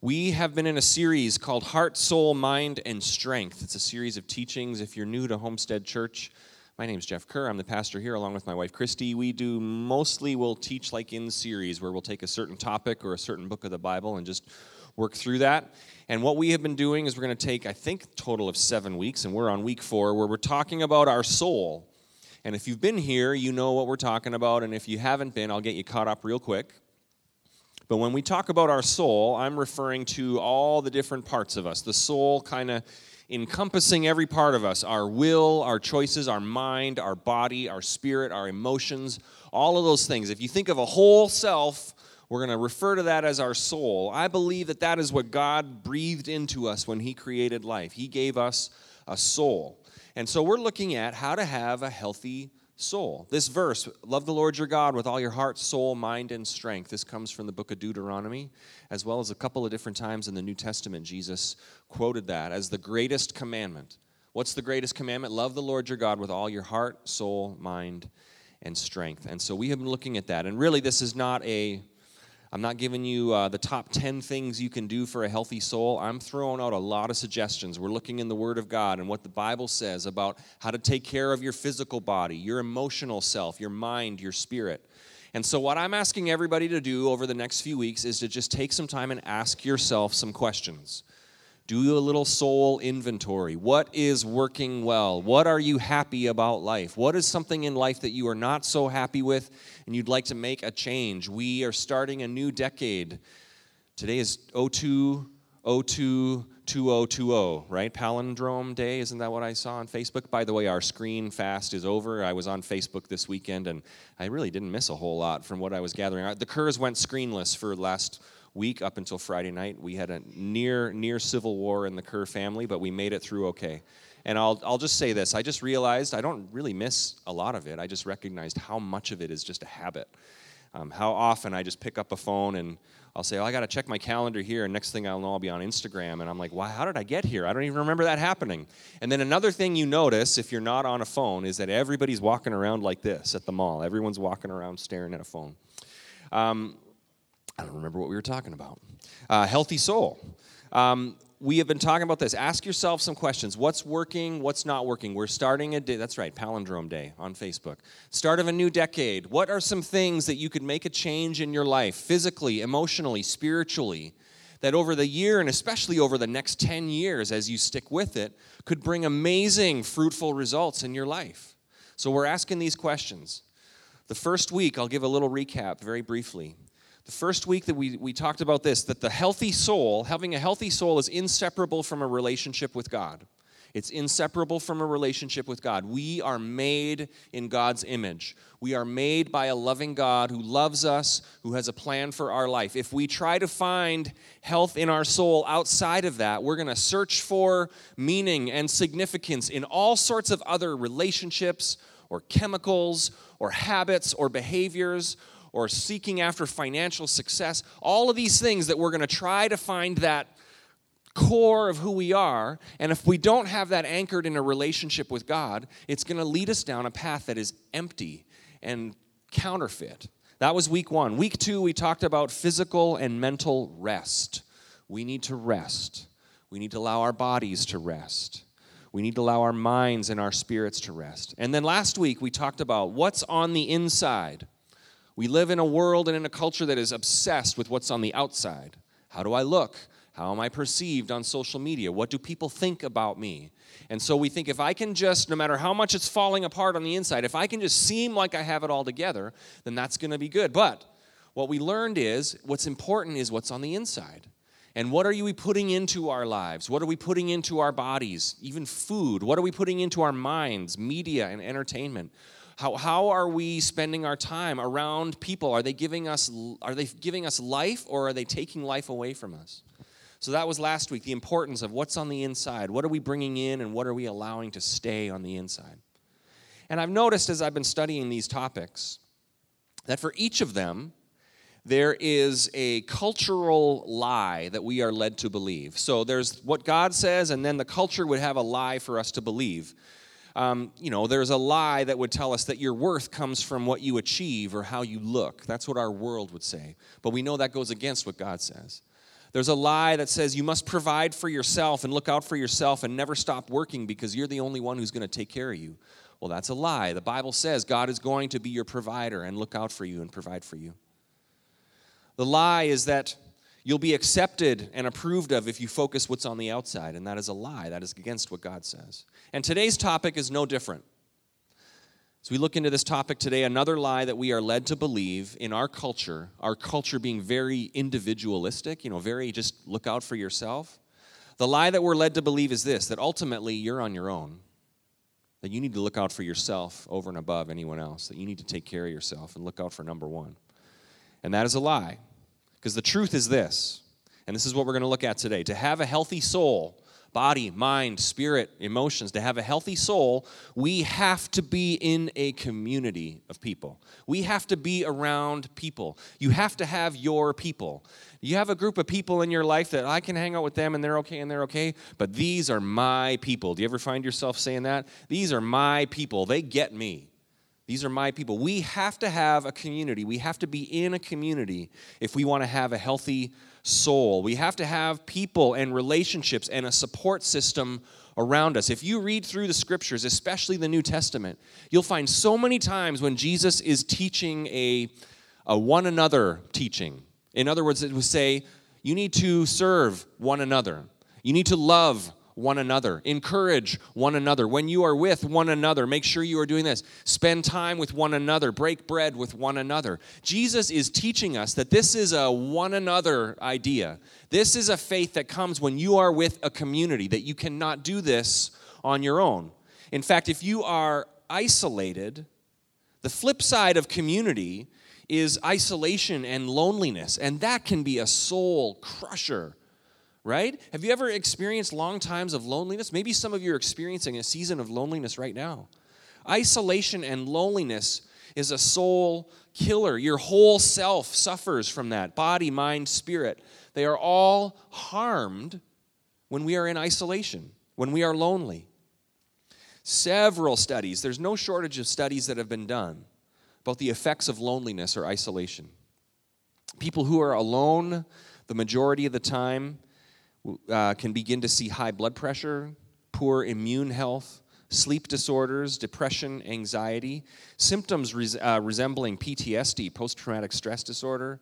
We have been in a series called Heart, Soul, Mind, and Strength. It's a series of teachings. If you're new to Homestead Church, my name is Jeff Kerr. I'm the pastor here along with my wife Christy. We do mostly we'll teach like in series where we'll take a certain topic or a certain book of the Bible and just work through that. And what we have been doing is we're going to take I think total of 7 weeks and we're on week 4 where we're talking about our soul. And if you've been here, you know what we're talking about and if you haven't been, I'll get you caught up real quick. But when we talk about our soul, I'm referring to all the different parts of us. The soul kind of encompassing every part of us our will, our choices, our mind, our body, our spirit, our emotions, all of those things. If you think of a whole self, we're going to refer to that as our soul. I believe that that is what God breathed into us when He created life. He gave us a soul. And so we're looking at how to have a healthy soul. This verse, love the Lord your God with all your heart, soul, mind, and strength. This comes from the book of Deuteronomy, as well as a couple of different times in the New Testament. Jesus quoted that as the greatest commandment. What's the greatest commandment? Love the Lord your God with all your heart, soul, mind, and strength. And so we have been looking at that. And really, this is not a I'm not giving you uh, the top 10 things you can do for a healthy soul. I'm throwing out a lot of suggestions. We're looking in the Word of God and what the Bible says about how to take care of your physical body, your emotional self, your mind, your spirit. And so, what I'm asking everybody to do over the next few weeks is to just take some time and ask yourself some questions. Do a little soul inventory. What is working well? What are you happy about life? What is something in life that you are not so happy with and you'd like to make a change? We are starting a new decade. Today is 02 02 2020, right? Palindrome Day, isn't that what I saw on Facebook? By the way, our screen fast is over. I was on Facebook this weekend and I really didn't miss a whole lot from what I was gathering. The Kerrs went screenless for last week up until Friday night. We had a near near civil war in the Kerr family, but we made it through okay. And I'll I'll just say this: I just realized I don't really miss a lot of it. I just recognized how much of it is just a habit. Um, how often I just pick up a phone and I'll say, oh, I got to check my calendar here, and next thing I'll know, I'll be on Instagram, and I'm like, why? How did I get here? I don't even remember that happening. And then another thing you notice if you're not on a phone is that everybody's walking around like this at the mall. Everyone's walking around staring at a phone. Um, I don't remember what we were talking about. Uh, healthy soul. Um, we have been talking about this. Ask yourself some questions. What's working? What's not working? We're starting a day. That's right, Palindrome Day on Facebook. Start of a new decade. What are some things that you could make a change in your life, physically, emotionally, spiritually, that over the year and especially over the next 10 years, as you stick with it, could bring amazing, fruitful results in your life? So we're asking these questions. The first week, I'll give a little recap very briefly the first week that we, we talked about this that the healthy soul, having a healthy soul, is inseparable from a relationship with God. It's inseparable from a relationship with God. We are made in God's image. We are made by a loving God who loves us, who has a plan for our life. If we try to find health in our soul outside of that, we're going to search for meaning and significance in all sorts of other relationships or chemicals or habits or behaviors or seeking after financial success, all of these things that we're going to try to find that core of who we are. And if we don't have that anchored in a relationship with God, it's going to lead us down a path that is empty and counterfeit. That was week one. Week two, we talked about physical and mental rest. We need to rest. We need to allow our bodies to rest. We need to allow our minds and our spirits to rest. And then last week, we talked about what's on the inside. We live in a world and in a culture that is obsessed with what's on the outside. How do I look? How am I perceived on social media? What do people think about me? And so we think if I can just, no matter how much it's falling apart on the inside, if I can just seem like I have it all together, then that's going to be good. But what we learned is what's important is what's on the inside. And what are we putting into our lives? What are we putting into our bodies? Even food. What are we putting into our minds? Media and entertainment. How, how are we spending our time around people? Are they giving us are they giving us life or are they taking life away from us? So that was last week, the importance of what's on the inside. What are we bringing in and what are we allowing to stay on the inside? And I've noticed as I've been studying these topics that for each of them, there is a cultural lie that we are led to believe. So there's what God says, and then the culture would have a lie for us to believe um, you know, there's a lie that would tell us that your worth comes from what you achieve or how you look. That's what our world would say. But we know that goes against what God says. There's a lie that says you must provide for yourself and look out for yourself and never stop working because you're the only one who's going to take care of you. Well, that's a lie. The Bible says God is going to be your provider and look out for you and provide for you. The lie is that you'll be accepted and approved of if you focus what's on the outside, and that is a lie. That is against what God says. And today's topic is no different. As we look into this topic today, another lie that we are led to believe in our culture, our culture being very individualistic, you know, very just look out for yourself. The lie that we're led to believe is this that ultimately you're on your own, that you need to look out for yourself over and above anyone else, that you need to take care of yourself and look out for number one. And that is a lie. Because the truth is this, and this is what we're going to look at today to have a healthy soul, body, mind, spirit, emotions, to have a healthy soul, we have to be in a community of people. We have to be around people. You have to have your people. You have a group of people in your life that I can hang out with them and they're okay and they're okay, but these are my people. Do you ever find yourself saying that? These are my people. They get me. These are my people. We have to have a community. We have to be in a community if we want to have a healthy soul. We have to have people and relationships and a support system around us. If you read through the scriptures, especially the New Testament, you'll find so many times when Jesus is teaching a, a one another teaching. In other words, it would say, you need to serve one another. You need to love one another. Encourage one another. When you are with one another, make sure you are doing this. Spend time with one another. Break bread with one another. Jesus is teaching us that this is a one another idea. This is a faith that comes when you are with a community, that you cannot do this on your own. In fact, if you are isolated, the flip side of community is isolation and loneliness, and that can be a soul crusher right? Have you ever experienced long times of loneliness? Maybe some of you are experiencing a season of loneliness right now. Isolation and loneliness is a soul killer. Your whole self suffers from that body, mind, spirit. They are all harmed when we are in isolation, when we are lonely. Several studies, there's no shortage of studies that have been done about the effects of loneliness or isolation. People who are alone the majority of the time uh, can begin to see high blood pressure, poor immune health, sleep disorders, depression, anxiety, symptoms res- uh, resembling PTSD, post traumatic stress disorder,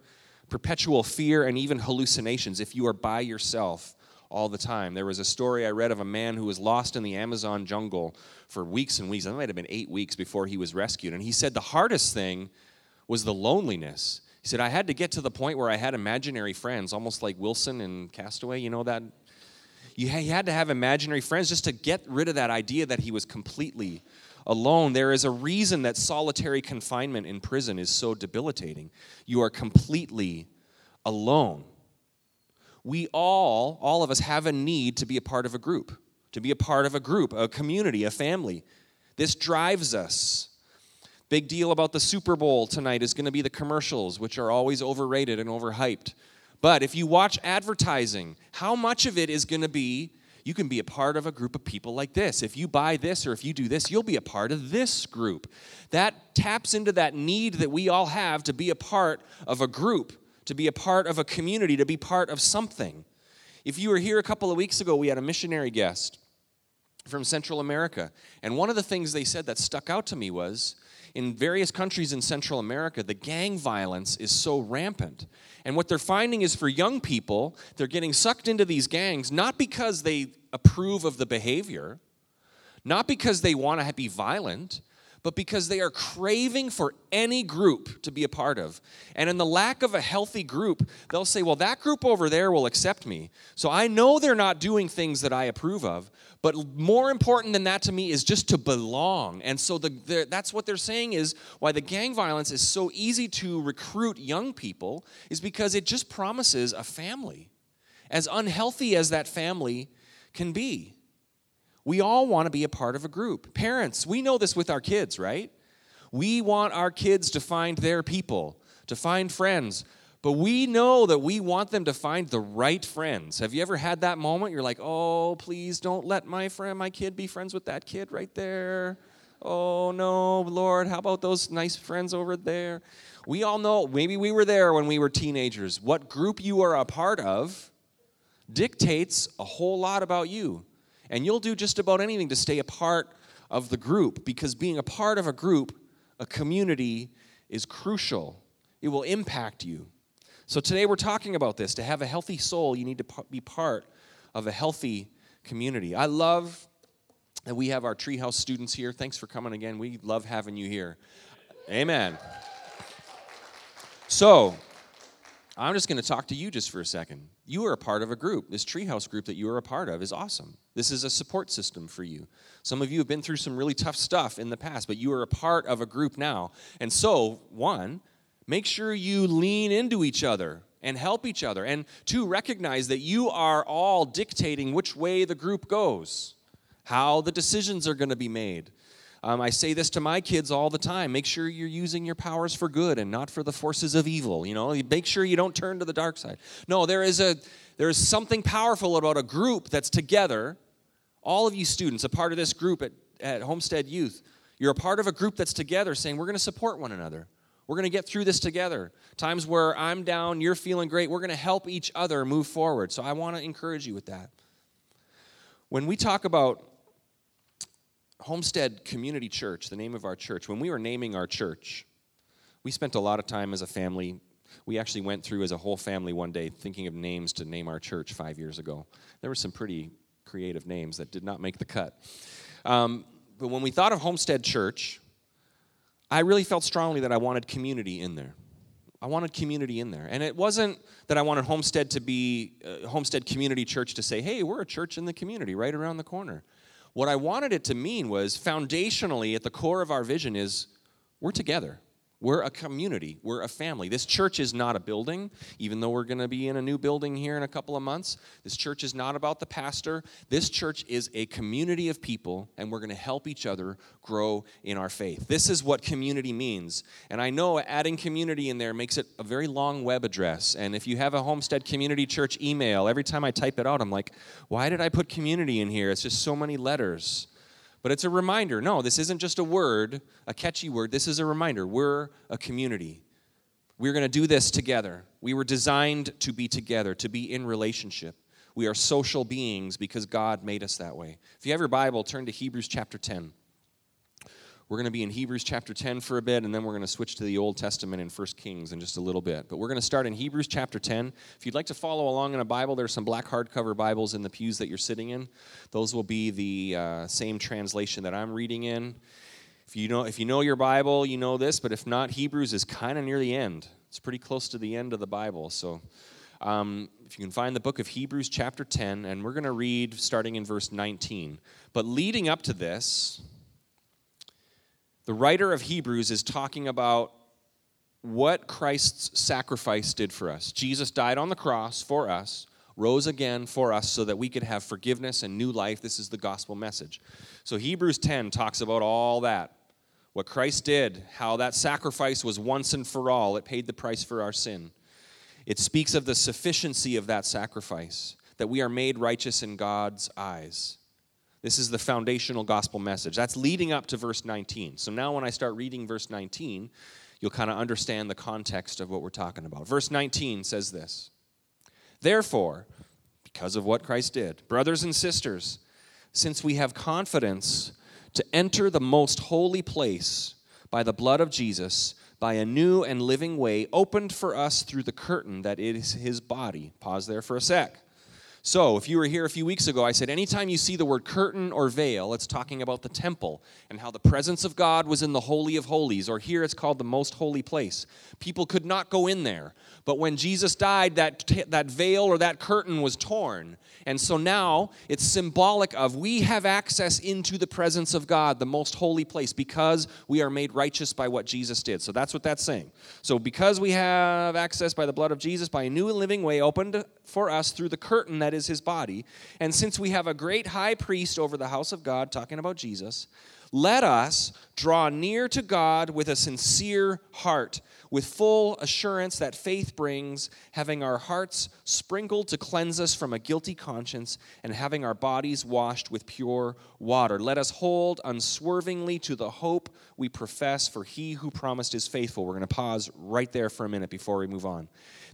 perpetual fear, and even hallucinations if you are by yourself all the time. There was a story I read of a man who was lost in the Amazon jungle for weeks and weeks. It might have been eight weeks before he was rescued. And he said the hardest thing was the loneliness. He said, I had to get to the point where I had imaginary friends, almost like Wilson and Castaway. You know that? You had to have imaginary friends just to get rid of that idea that he was completely alone. There is a reason that solitary confinement in prison is so debilitating. You are completely alone. We all, all of us, have a need to be a part of a group, to be a part of a group, a community, a family. This drives us. Big deal about the Super Bowl tonight is going to be the commercials, which are always overrated and overhyped. But if you watch advertising, how much of it is going to be you can be a part of a group of people like this. If you buy this or if you do this, you'll be a part of this group. That taps into that need that we all have to be a part of a group, to be a part of a community, to be part of something. If you were here a couple of weeks ago, we had a missionary guest from Central America. And one of the things they said that stuck out to me was in various countries in Central America, the gang violence is so rampant. And what they're finding is for young people, they're getting sucked into these gangs not because they approve of the behavior, not because they want to be violent, but because they are craving for any group to be a part of. And in the lack of a healthy group, they'll say, Well, that group over there will accept me. So I know they're not doing things that I approve of, but more important than that to me is just to belong. And so the, the, that's what they're saying is why the gang violence is so easy to recruit young people, is because it just promises a family. As unhealthy as that family can be. We all want to be a part of a group. Parents, we know this with our kids, right? We want our kids to find their people, to find friends. But we know that we want them to find the right friends. Have you ever had that moment? You're like, oh, please don't let my friend, my kid, be friends with that kid right there. Oh, no, Lord, how about those nice friends over there? We all know, maybe we were there when we were teenagers. What group you are a part of dictates a whole lot about you. And you'll do just about anything to stay a part of the group because being a part of a group, a community, is crucial. It will impact you. So today we're talking about this. To have a healthy soul, you need to be part of a healthy community. I love that we have our treehouse students here. Thanks for coming again. We love having you here. Amen. So, I'm just going to talk to you just for a second. You are a part of a group. This treehouse group that you are a part of is awesome. This is a support system for you. Some of you have been through some really tough stuff in the past, but you are a part of a group now. And so, one, make sure you lean into each other and help each other. And to recognize that you are all dictating which way the group goes, how the decisions are going to be made. Um, I say this to my kids all the time. Make sure you're using your powers for good and not for the forces of evil. You know, make sure you don't turn to the dark side. No, there is a there is something powerful about a group that's together. All of you students, a part of this group at, at Homestead Youth, you're a part of a group that's together saying, we're going to support one another. We're going to get through this together. Times where I'm down, you're feeling great, we're going to help each other move forward. So I want to encourage you with that. When we talk about Homestead Community Church, the name of our church, when we were naming our church, we spent a lot of time as a family. We actually went through as a whole family one day thinking of names to name our church five years ago. There were some pretty creative names that did not make the cut. Um, but when we thought of Homestead Church, I really felt strongly that I wanted community in there. I wanted community in there. And it wasn't that I wanted Homestead to be uh, Homestead Community Church to say, hey, we're a church in the community right around the corner. What I wanted it to mean was foundationally, at the core of our vision, is we're together. We're a community. We're a family. This church is not a building, even though we're going to be in a new building here in a couple of months. This church is not about the pastor. This church is a community of people, and we're going to help each other grow in our faith. This is what community means. And I know adding community in there makes it a very long web address. And if you have a Homestead Community Church email, every time I type it out, I'm like, why did I put community in here? It's just so many letters. But it's a reminder no, this isn't just a word, a catchy word. This is a reminder. We're a community. We're going to do this together. We were designed to be together, to be in relationship. We are social beings because God made us that way. If you have your Bible, turn to Hebrews chapter 10. We're going to be in Hebrews chapter 10 for a bit, and then we're going to switch to the Old Testament in 1 Kings in just a little bit. But we're going to start in Hebrews chapter 10. If you'd like to follow along in a Bible, there's some black hardcover Bibles in the pews that you're sitting in. Those will be the uh, same translation that I'm reading in. If you, know, if you know your Bible, you know this, but if not, Hebrews is kind of near the end. It's pretty close to the end of the Bible. So um, if you can find the book of Hebrews chapter 10, and we're going to read starting in verse 19. But leading up to this, the writer of Hebrews is talking about what Christ's sacrifice did for us. Jesus died on the cross for us, rose again for us so that we could have forgiveness and new life. This is the gospel message. So Hebrews 10 talks about all that. What Christ did, how that sacrifice was once and for all, it paid the price for our sin. It speaks of the sufficiency of that sacrifice, that we are made righteous in God's eyes. This is the foundational gospel message. That's leading up to verse 19. So now when I start reading verse 19, you'll kind of understand the context of what we're talking about. Verse 19 says this Therefore, because of what Christ did, brothers and sisters, since we have confidence to enter the most holy place by the blood of Jesus, by a new and living way opened for us through the curtain that is his body. Pause there for a sec. So, if you were here a few weeks ago, I said anytime you see the word curtain or veil, it's talking about the temple and how the presence of God was in the Holy of Holies, or here it's called the most holy place. People could not go in there. But when Jesus died, that, that veil or that curtain was torn. And so now it's symbolic of we have access into the presence of God, the most holy place, because we are made righteous by what Jesus did. So that's what that's saying. So because we have access by the blood of Jesus, by a new and living way opened for us through the curtain that is his body, and since we have a great high priest over the house of God, talking about Jesus, let us draw near to God with a sincere heart with full assurance that faith brings, having our hearts sprinkled to cleanse us from a guilty conscience, and having our bodies washed with pure water. Let us hold unswervingly to the hope we profess, for he who promised is faithful. We're going to pause right there for a minute before we move on.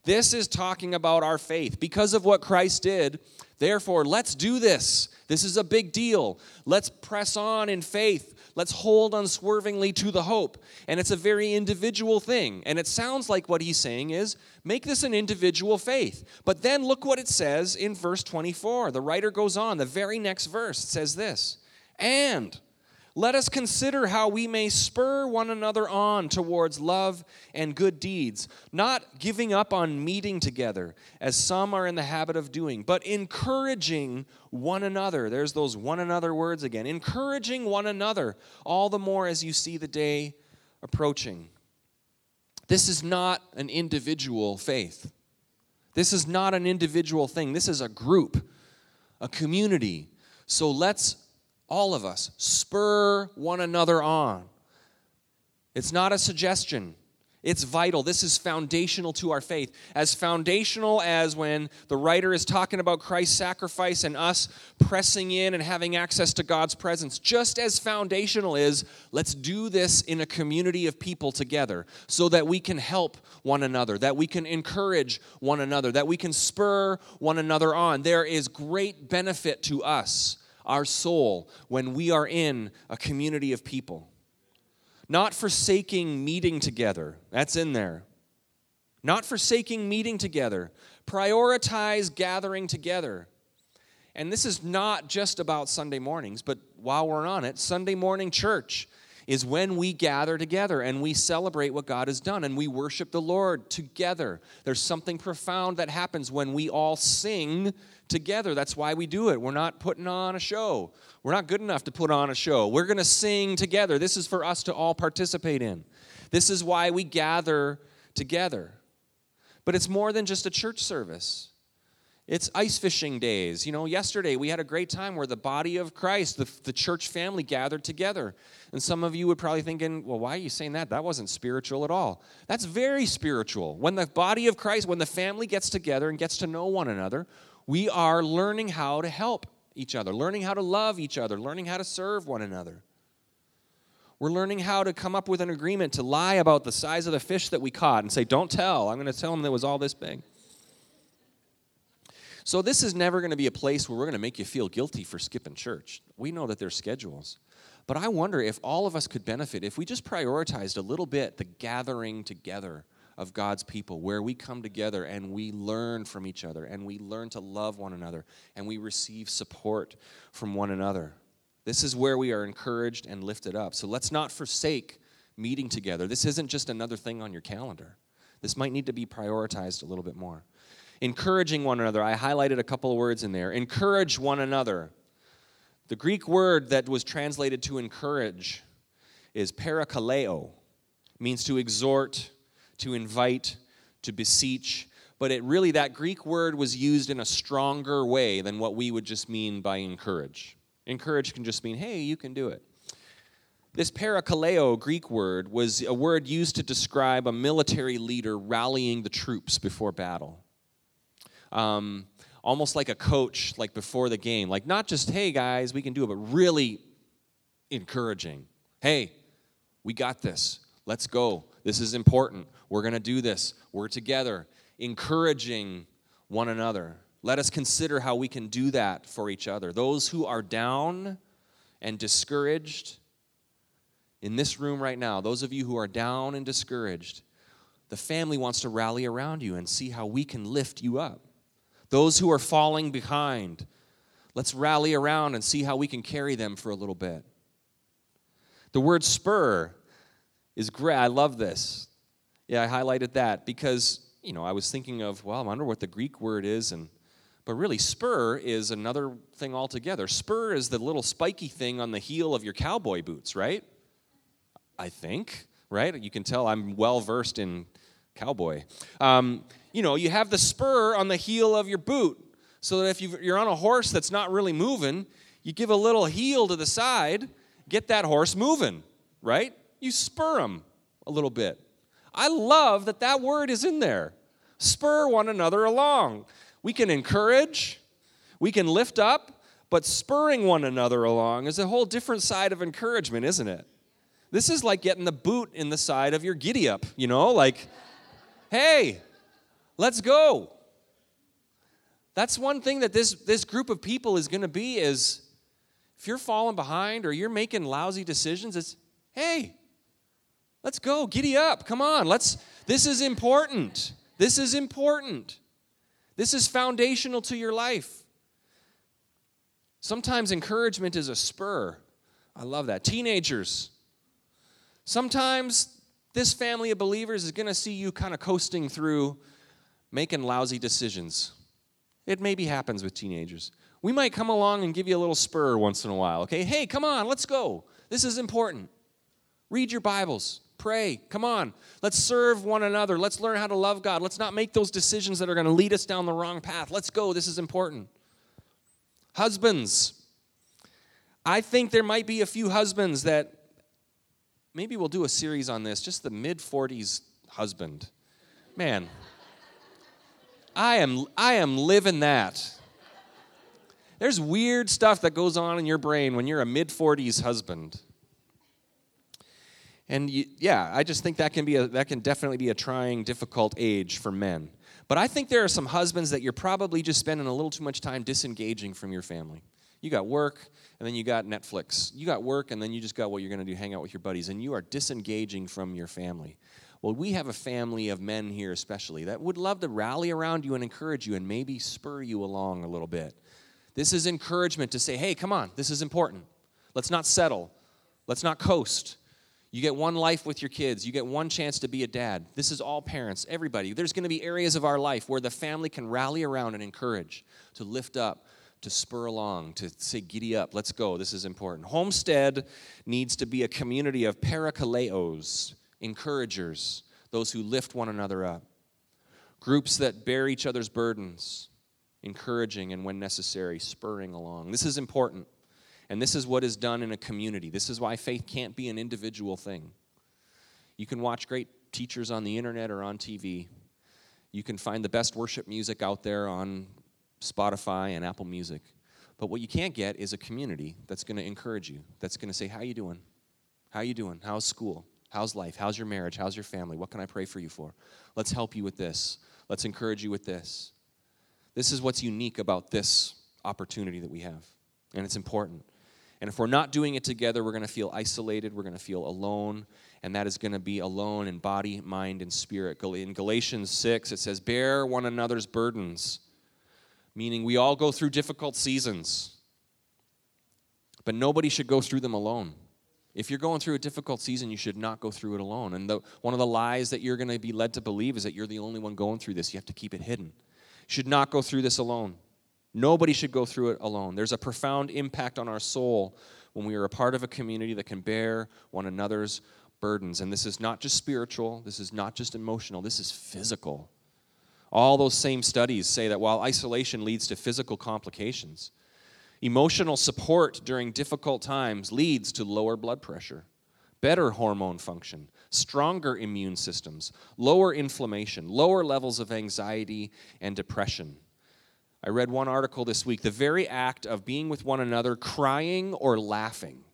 This is talking about our faith. Because of what Christ did, therefore, let's do this. This is a big deal. Let's press on in faith. Let's hold unswervingly to the hope. And it's a very individual thing. And it sounds like what he's saying is make this an individual faith. But then look what it says in verse 24. The writer goes on, the very next verse says this And let us consider how we may spur one another on towards love and good deeds, not giving up on meeting together, as some are in the habit of doing, but encouraging one another. There's those one another words again. Encouraging one another, all the more as you see the day approaching. This is not an individual faith. This is not an individual thing. This is a group, a community. So let's all of us, spur one another on. It's not a suggestion. It's vital. This is foundational to our faith. As foundational as when the writer is talking about Christ's sacrifice and us pressing in and having access to God's presence, just as foundational is let's do this in a community of people together so that we can help one another, that we can encourage one another, that we can spur one another on. There is great benefit to us our soul when we are in a community of people. Not forsaking meeting together, that's in there. Not forsaking meeting together. Prioritize gathering together. And this is not just about Sunday mornings, but while we're on it, Sunday morning church is when we gather together and we celebrate what God has done and we worship the Lord together. There's something profound that happens when we all sing together. That's why we do it. We're not putting on a show. We're not good enough to put on a show. We're going to sing together. This is for us to all participate in. This is why we gather together. But it's more than just a church service. It's ice fishing days. You know, yesterday we had a great time where the body of Christ, the, the church family, gathered together. And some of you would probably thinking, well, why are you saying that? That wasn't spiritual at all. That's very spiritual. When the body of Christ, when the family gets together and gets to know one another, we are learning how to help each other, learning how to love each other, learning how to serve one another. We're learning how to come up with an agreement to lie about the size of the fish that we caught and say, Don't tell. I'm going to tell them that was all this big. So, this is never going to be a place where we're going to make you feel guilty for skipping church. We know that there's schedules. But I wonder if all of us could benefit if we just prioritized a little bit the gathering together of God's people, where we come together and we learn from each other and we learn to love one another and we receive support from one another. This is where we are encouraged and lifted up. So let's not forsake meeting together. This isn't just another thing on your calendar. This might need to be prioritized a little bit more encouraging one another. I highlighted a couple of words in there. Encourage one another. The Greek word that was translated to encourage is parakaleo, means to exhort, to invite, to beseech. But it really, that Greek word was used in a stronger way than what we would just mean by encourage. Encourage can just mean, hey, you can do it. This parakaleo Greek word was a word used to describe a military leader rallying the troops before battle um, almost like a coach, like before the game. Like, not just, hey, guys, we can do it, but really encouraging. Hey, we got this. Let's go. This is important. We're going to do this. We're together. Encouraging one another. Let us consider how we can do that for each other. Those who are down and discouraged, in this room right now, those of you who are down and discouraged, the family wants to rally around you and see how we can lift you up those who are falling behind. Let's rally around and see how we can carry them for a little bit. The word spur is great. I love this. Yeah, I highlighted that because, you know, I was thinking of, well, I wonder what the Greek word is and but really spur is another thing altogether. Spur is the little spiky thing on the heel of your cowboy boots, right? I think, right? You can tell I'm well versed in cowboy. Um, you know, you have the spur on the heel of your boot so that if you're on a horse that's not really moving, you give a little heel to the side, get that horse moving, right? You spur them a little bit. I love that that word is in there. Spur one another along. We can encourage, we can lift up, but spurring one another along is a whole different side of encouragement, isn't it? This is like getting the boot in the side of your giddy up, you know, like, hey, Let's go. That's one thing that this, this group of people is going to be is if you're falling behind or you're making lousy decisions, it's, hey, let's go. Giddy up. Come on. Let's this is important. This is important. This is foundational to your life. Sometimes encouragement is a spur. I love that. Teenagers, sometimes this family of believers is going to see you kind of coasting through making lousy decisions. It maybe happens with teenagers. We might come along and give you a little spur once in a while, okay? Hey, come on, let's go. This is important. Read your Bibles, pray. Come on, let's serve one another. Let's learn how to love God. Let's not make those decisions that are going to lead us down the wrong path. Let's go. This is important. Husbands, I think there might be a few husbands that maybe we'll do a series on this, just the mid 40s husband. Man, I am I am living that. There's weird stuff that goes on in your brain when you're a mid 40s husband. And you, yeah, I just think that can be a, that can definitely be a trying, difficult age for men. But I think there are some husbands that you're probably just spending a little too much time disengaging from your family. You got work, and then you got Netflix. You got work, and then you just got what you're going to do hang out with your buddies, and you are disengaging from your family. Well, we have a family of men here, especially, that would love to rally around you and encourage you and maybe spur you along a little bit. This is encouragement to say, hey, come on, this is important. Let's not settle. Let's not coast. You get one life with your kids. You get one chance to be a dad. This is all parents, everybody. There's going to be areas of our life where the family can rally around and encourage, to lift up, to spur along, to say, giddy up, let's go, this is important. Homestead needs to be a community of parakaleos, encouragers, those who lift one another up, groups that bear each other's burdens, encouraging and when necessary, spurring along. This is important. And this is what is done in a community. This is why faith can't be an individual thing. You can watch great teachers on the internet or on TV. You can find the best worship music out there on Spotify and Apple Music. But what you can't get is a community that's going to encourage you, that's going to say, "How you doing? How you doing? How's school? How's life? How's your marriage? How's your family? What can I pray for you for? Let's help you with this. Let's encourage you with this. This is what's unique about this opportunity that we have, and it's important. And if we're not doing it together, we're going to feel isolated, we're going to feel alone, and that is going to be alone in body, mind, and spirit. In Galatians 6, it says, Bear one another's burdens, meaning we all go through difficult seasons, but nobody should go through them alone. If you're going through a difficult season, you should not go through it alone. And the, one of the lies that you're going to be led to believe is that you're the only one going through this. You have to keep it hidden. Should not go through this alone. Nobody should go through it alone. There's a profound impact on our soul when we are a part of a community that can bear one another's burdens. And this is not just spiritual, this is not just emotional, this is physical. All those same studies say that while isolation leads to physical complications, Emotional support during difficult times leads to lower blood pressure, better hormone function, stronger immune systems, lower inflammation, lower levels of anxiety and depression. I read one article this week the very act of being with one another, crying or laughing,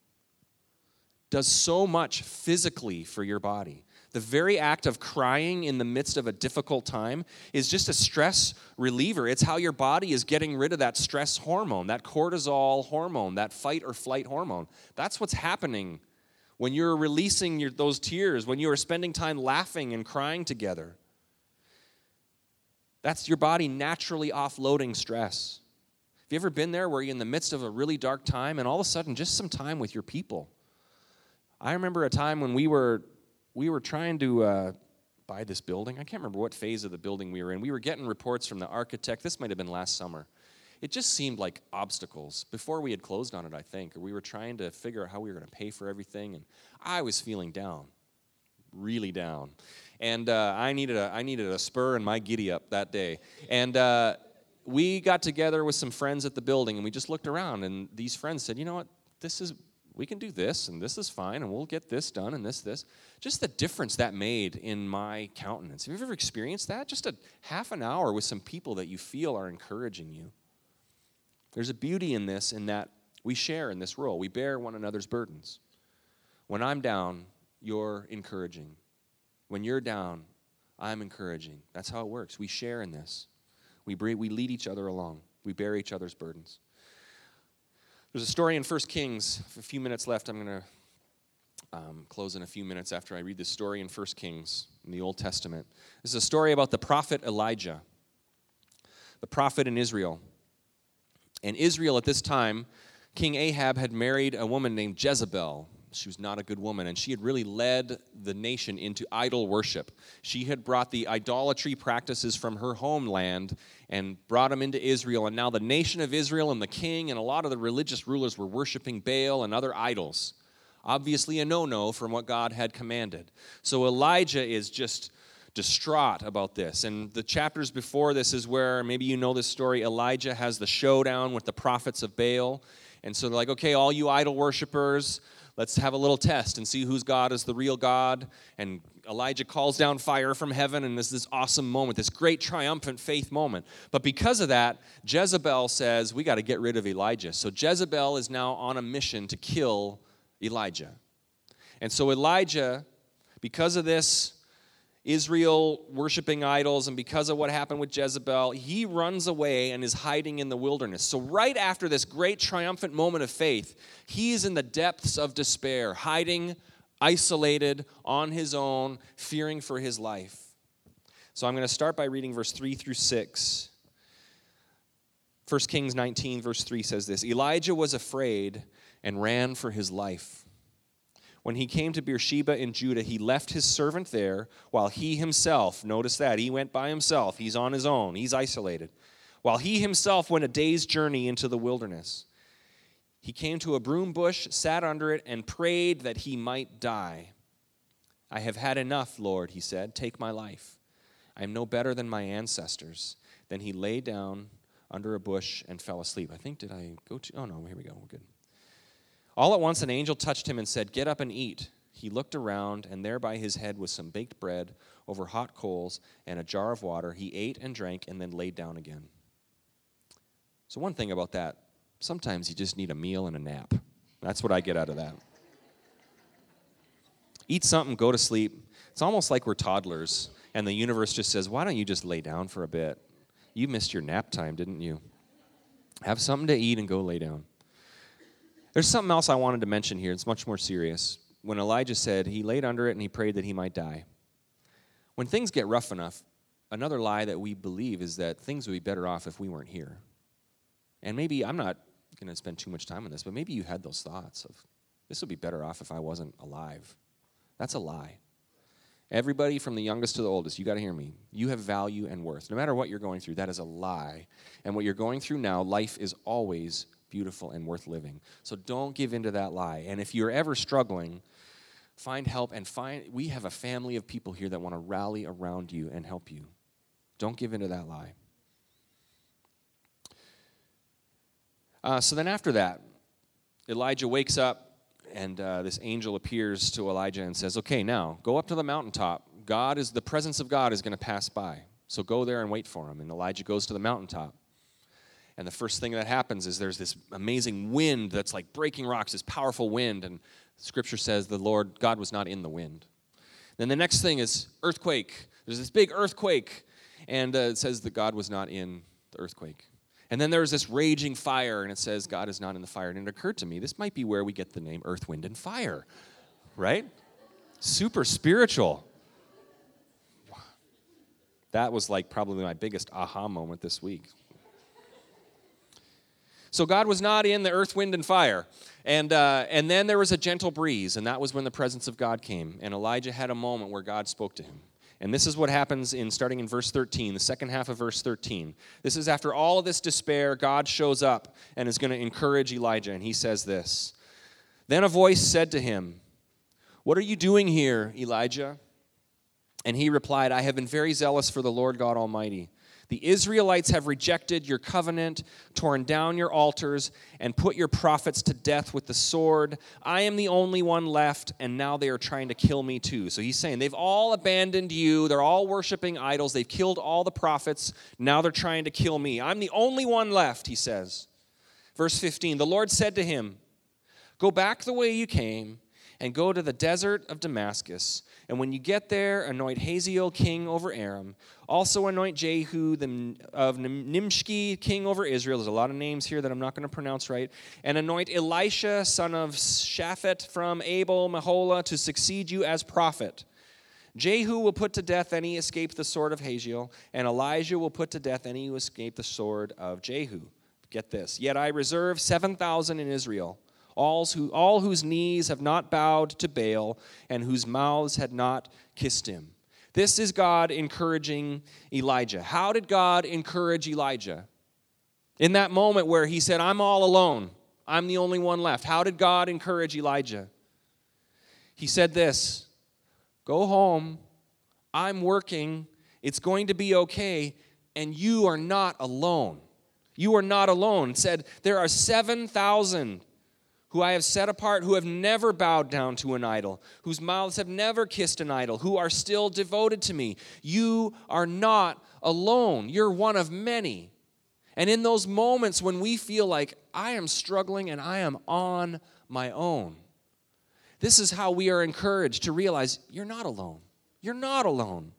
does so much physically for your body. The very act of crying in the midst of a difficult time is just a stress reliever. It's how your body is getting rid of that stress hormone, that cortisol hormone, that fight or flight hormone. That's what's happening when you're releasing your, those tears, when you are spending time laughing and crying together. That's your body naturally offloading stress. Have you ever been there where you're in the midst of a really dark time and all of a sudden just some time with your people? I remember a time when we were we were trying to uh, buy this building. I can't remember what phase of the building we were in. We were getting reports from the architect. This might have been last summer. It just seemed like obstacles before we had closed on it, I think. Or we were trying to figure out how we were going to pay for everything. And I was feeling down, really down. And uh, I, needed a, I needed a spur in my giddy up that day. And uh, we got together with some friends at the building and we just looked around. And these friends said, you know what? This is we can do this and this is fine and we'll get this done and this this just the difference that made in my countenance have you ever experienced that just a half an hour with some people that you feel are encouraging you there's a beauty in this in that we share in this role we bear one another's burdens when i'm down you're encouraging when you're down I'm encouraging. That's how it works. We share in this. We, we lead each other along. We bear each other's burdens. There's a story in 1 Kings. A few minutes left. I'm going to um, close in a few minutes after I read this story in 1 Kings in the Old Testament. This is a story about the prophet Elijah, the prophet in Israel. And Israel at this time, King Ahab had married a woman named Jezebel. She was not a good woman, and she had really led the nation into idol worship. She had brought the idolatry practices from her homeland and brought them into Israel, and now the nation of Israel and the king and a lot of the religious rulers were worshiping Baal and other idols. Obviously, a no no from what God had commanded. So Elijah is just distraught about this. And the chapters before this is where maybe you know this story Elijah has the showdown with the prophets of Baal. And so they're like, okay, all you idol worshippers, let's have a little test and see whose God is the real God. And Elijah calls down fire from heaven, and there's this awesome moment, this great triumphant faith moment. But because of that, Jezebel says, we got to get rid of Elijah. So Jezebel is now on a mission to kill Elijah. And so Elijah, because of this, Israel worshiping idols, and because of what happened with Jezebel, he runs away and is hiding in the wilderness. So, right after this great triumphant moment of faith, he is in the depths of despair, hiding, isolated, on his own, fearing for his life. So, I'm going to start by reading verse 3 through 6. 1 Kings 19, verse 3 says this Elijah was afraid and ran for his life. When he came to Beersheba in Judah, he left his servant there while he himself, notice that, he went by himself. He's on his own, he's isolated. While he himself went a day's journey into the wilderness. He came to a broom bush, sat under it, and prayed that he might die. I have had enough, Lord, he said. Take my life. I am no better than my ancestors. Then he lay down under a bush and fell asleep. I think, did I go to? Oh, no, here we go. We're good. All at once, an angel touched him and said, Get up and eat. He looked around, and there by his head was some baked bread over hot coals and a jar of water. He ate and drank and then laid down again. So, one thing about that sometimes you just need a meal and a nap. That's what I get out of that. Eat something, go to sleep. It's almost like we're toddlers, and the universe just says, Why don't you just lay down for a bit? You missed your nap time, didn't you? Have something to eat and go lay down. There's something else I wanted to mention here. It's much more serious. When Elijah said he laid under it and he prayed that he might die. When things get rough enough, another lie that we believe is that things would be better off if we weren't here. And maybe, I'm not going to spend too much time on this, but maybe you had those thoughts of this would be better off if I wasn't alive. That's a lie. Everybody from the youngest to the oldest, you got to hear me. You have value and worth. No matter what you're going through, that is a lie. And what you're going through now, life is always beautiful and worth living. So don't give into that lie. And if you're ever struggling, find help and find we have a family of people here that want to rally around you and help you. Don't give into that lie. Uh, so then after that, Elijah wakes up and uh, this angel appears to Elijah and says, Okay, now go up to the mountaintop. God is the presence of God is going to pass by. So go there and wait for him. And Elijah goes to the mountaintop. And the first thing that happens is there's this amazing wind that's like breaking rocks, this powerful wind. And scripture says the Lord, God was not in the wind. Then the next thing is earthquake. There's this big earthquake. And uh, it says that God was not in the earthquake. And then there's this raging fire, and it says God is not in the fire. And it occurred to me, this might be where we get the name Earth, Wind, and Fire, right? Super spiritual. That was like probably my biggest aha moment this week. So God was not in the earth, wind, and fire. And, uh, and then there was a gentle breeze, and that was when the presence of God came. And Elijah had a moment where God spoke to him. And this is what happens in starting in verse 13, the second half of verse 13. This is after all of this despair, God shows up and is going to encourage Elijah. And he says this Then a voice said to him, What are you doing here, Elijah? And he replied, I have been very zealous for the Lord God Almighty. The Israelites have rejected your covenant, torn down your altars, and put your prophets to death with the sword. I am the only one left, and now they are trying to kill me too. So he's saying they've all abandoned you. They're all worshiping idols. They've killed all the prophets. Now they're trying to kill me. I'm the only one left, he says. Verse 15 The Lord said to him, Go back the way you came and go to the desert of Damascus. And when you get there, anoint Hazael king over Aram. Also anoint Jehu the, of Nimshki king over Israel. There's a lot of names here that I'm not going to pronounce right. And anoint Elisha son of Shaphat from Abel Meholah to succeed you as prophet. Jehu will put to death any escape the sword of Hazael, and Elijah will put to death any who escape the sword of Jehu. Get this. Yet I reserve 7,000 in Israel all, who, all whose knees have not bowed to Baal and whose mouths had not kissed him. This is God encouraging Elijah. How did God encourage Elijah? In that moment where he said, I'm all alone, I'm the only one left. How did God encourage Elijah? He said this Go home, I'm working, it's going to be okay, and you are not alone. You are not alone. Said, There are 7,000 who I have set apart, who have never bowed down to an idol, whose mouths have never kissed an idol, who are still devoted to me. You are not alone. You're one of many. And in those moments when we feel like I am struggling and I am on my own, this is how we are encouraged to realize you're not alone. You're not alone.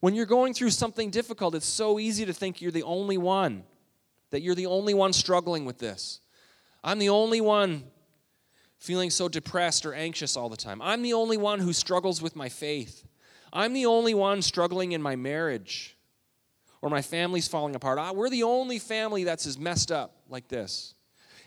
When you're going through something difficult, it's so easy to think you're the only one, that you're the only one struggling with this. I'm the only one feeling so depressed or anxious all the time. I'm the only one who struggles with my faith. I'm the only one struggling in my marriage or my family's falling apart. Ah, we're the only family that's as messed up like this.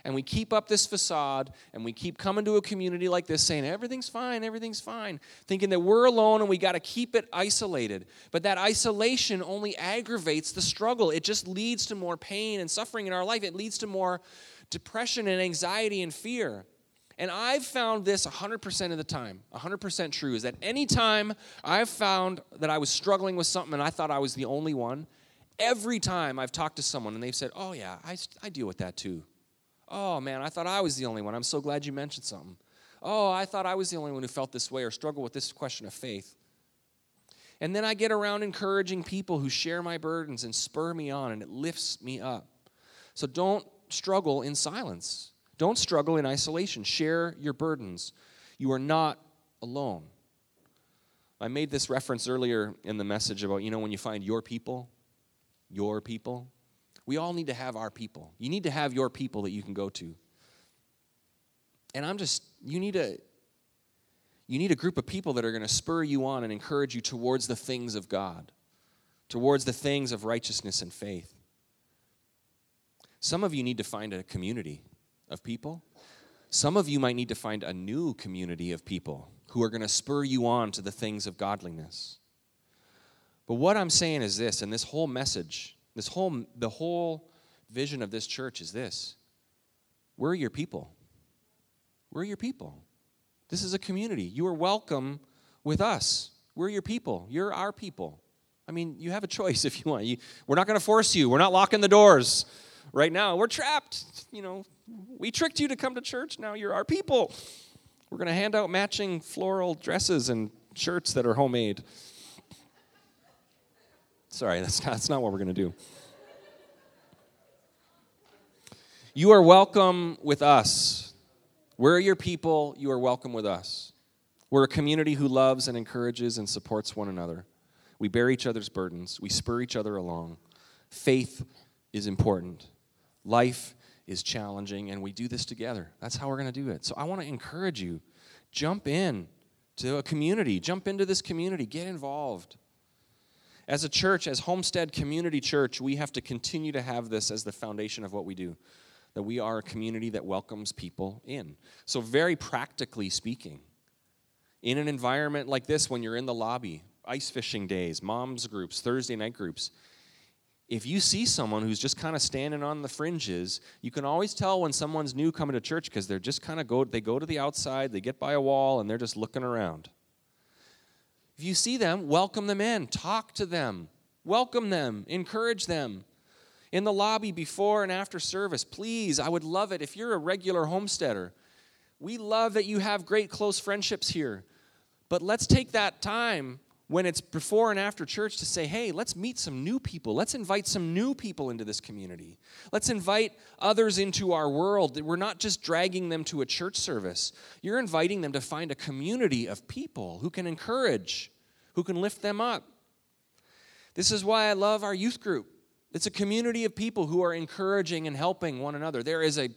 And we keep up this facade and we keep coming to a community like this saying, everything's fine, everything's fine, thinking that we're alone and we got to keep it isolated. But that isolation only aggravates the struggle. It just leads to more pain and suffering in our life, it leads to more depression and anxiety and fear. And I've found this 100% of the time, 100% true, is that anytime I've found that I was struggling with something and I thought I was the only one, every time I've talked to someone and they've said, Oh, yeah, I, I deal with that too. Oh, man, I thought I was the only one. I'm so glad you mentioned something. Oh, I thought I was the only one who felt this way or struggled with this question of faith. And then I get around encouraging people who share my burdens and spur me on, and it lifts me up. So don't struggle in silence. Don't struggle in isolation. Share your burdens. You are not alone. I made this reference earlier in the message about, you know, when you find your people, your people. We all need to have our people. You need to have your people that you can go to. And I'm just, you need a, you need a group of people that are going to spur you on and encourage you towards the things of God, towards the things of righteousness and faith. Some of you need to find a community of people. Some of you might need to find a new community of people who are going to spur you on to the things of godliness. But what I'm saying is this, and this whole message, this whole the whole vision of this church is this. We're your people. We're your people. This is a community. You are welcome with us. We're your people. You're our people. I mean, you have a choice if you want. You, we're not going to force you. We're not locking the doors right now. We're trapped. You know, we tricked you to come to church. Now you're our people. We're going to hand out matching floral dresses and shirts that are homemade. Sorry, that's not, that's not what we're going to do. You are welcome with us. We're your people. You are welcome with us. We're a community who loves and encourages and supports one another. We bear each other's burdens, we spur each other along. Faith is important. Life is challenging, and we do this together. That's how we're going to do it. So I want to encourage you jump in to a community, jump into this community, get involved. As a church, as Homestead Community Church, we have to continue to have this as the foundation of what we do. That we are a community that welcomes people in. So, very practically speaking, in an environment like this, when you're in the lobby, ice fishing days, moms groups, Thursday night groups, if you see someone who's just kind of standing on the fringes, you can always tell when someone's new coming to church because they're just kind of go they go to the outside, they get by a wall and they're just looking around. If you see them, welcome them in, talk to them, welcome them, encourage them. In the lobby before and after service, please, I would love it if you're a regular homesteader. We love that you have great close friendships here. But let's take that time when it's before and after church to say, hey, let's meet some new people. Let's invite some new people into this community. Let's invite others into our world. We're not just dragging them to a church service, you're inviting them to find a community of people who can encourage, who can lift them up. This is why I love our youth group. It's a community of people who are encouraging and helping one another. There is a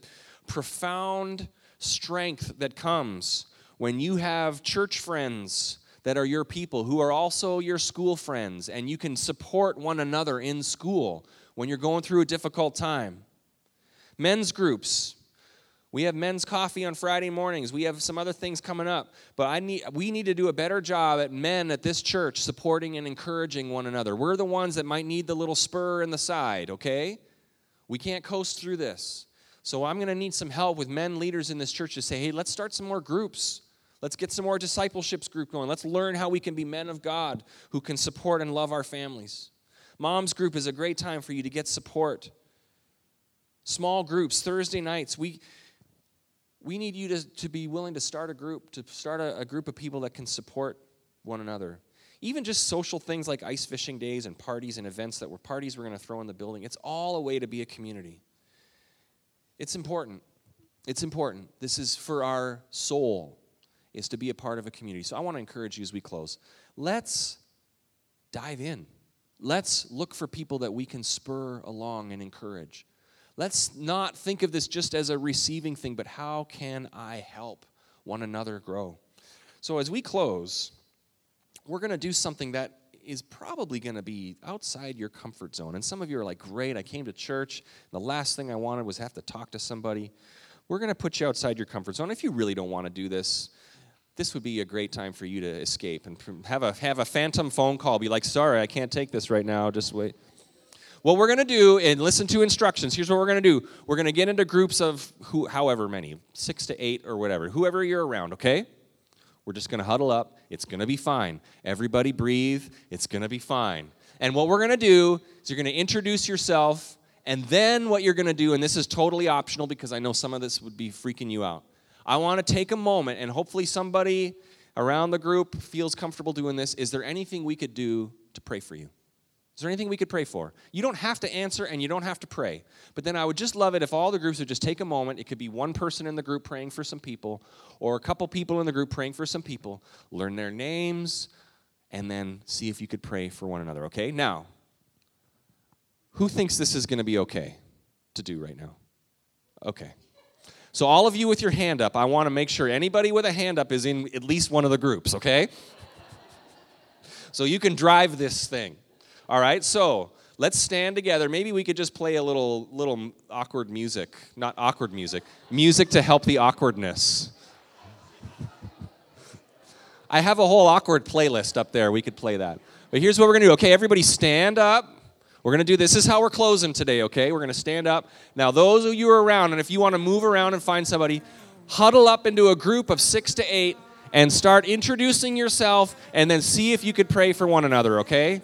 profound strength that comes when you have church friends that are your people who are also your school friends, and you can support one another in school when you're going through a difficult time. Men's groups. We have men's coffee on Friday mornings. We have some other things coming up. But I need, we need to do a better job at men at this church supporting and encouraging one another. We're the ones that might need the little spur in the side, okay? We can't coast through this. So I'm going to need some help with men leaders in this church to say, hey, let's start some more groups. Let's get some more discipleships group going. Let's learn how we can be men of God who can support and love our families. Mom's group is a great time for you to get support. Small groups, Thursday nights, we we need you to, to be willing to start a group, to start a, a group of people that can support one another. Even just social things like ice fishing days and parties and events that were parties we're going to throw in the building. It's all a way to be a community. It's important. It's important. This is for our soul is to be a part of a community. So I want to encourage you as we close. Let's dive in. Let's look for people that we can spur along and encourage. Let's not think of this just as a receiving thing, but how can I help one another grow? So as we close, we're going to do something that is probably going to be outside your comfort zone. And some of you are like, great, I came to church. the last thing I wanted was have to talk to somebody. We're going to put you outside your comfort zone. If you really don't want to do this, this would be a great time for you to escape and have a, have a phantom phone call. Be like, sorry, I can't take this right now. Just wait. What we're going to do, and listen to instructions, here's what we're going to do. We're going to get into groups of who, however many, six to eight or whatever, whoever you're around, okay? We're just going to huddle up. It's going to be fine. Everybody breathe. It's going to be fine. And what we're going to do is you're going to introduce yourself, and then what you're going to do, and this is totally optional because I know some of this would be freaking you out. I want to take a moment, and hopefully somebody around the group feels comfortable doing this. Is there anything we could do to pray for you? Is there anything we could pray for? You don't have to answer and you don't have to pray. But then I would just love it if all the groups would just take a moment. It could be one person in the group praying for some people, or a couple people in the group praying for some people. Learn their names, and then see if you could pray for one another, okay? Now, who thinks this is going to be okay to do right now? Okay. So, all of you with your hand up, I want to make sure anybody with a hand up is in at least one of the groups, okay? so you can drive this thing. All right, so let's stand together. Maybe we could just play a little, little awkward music. Not awkward music, music to help the awkwardness. I have a whole awkward playlist up there. We could play that. But here's what we're going to do. Okay, everybody stand up. We're going to do this. This is how we're closing today, okay? We're going to stand up. Now, those of you are around, and if you want to move around and find somebody, huddle up into a group of six to eight and start introducing yourself and then see if you could pray for one another, okay?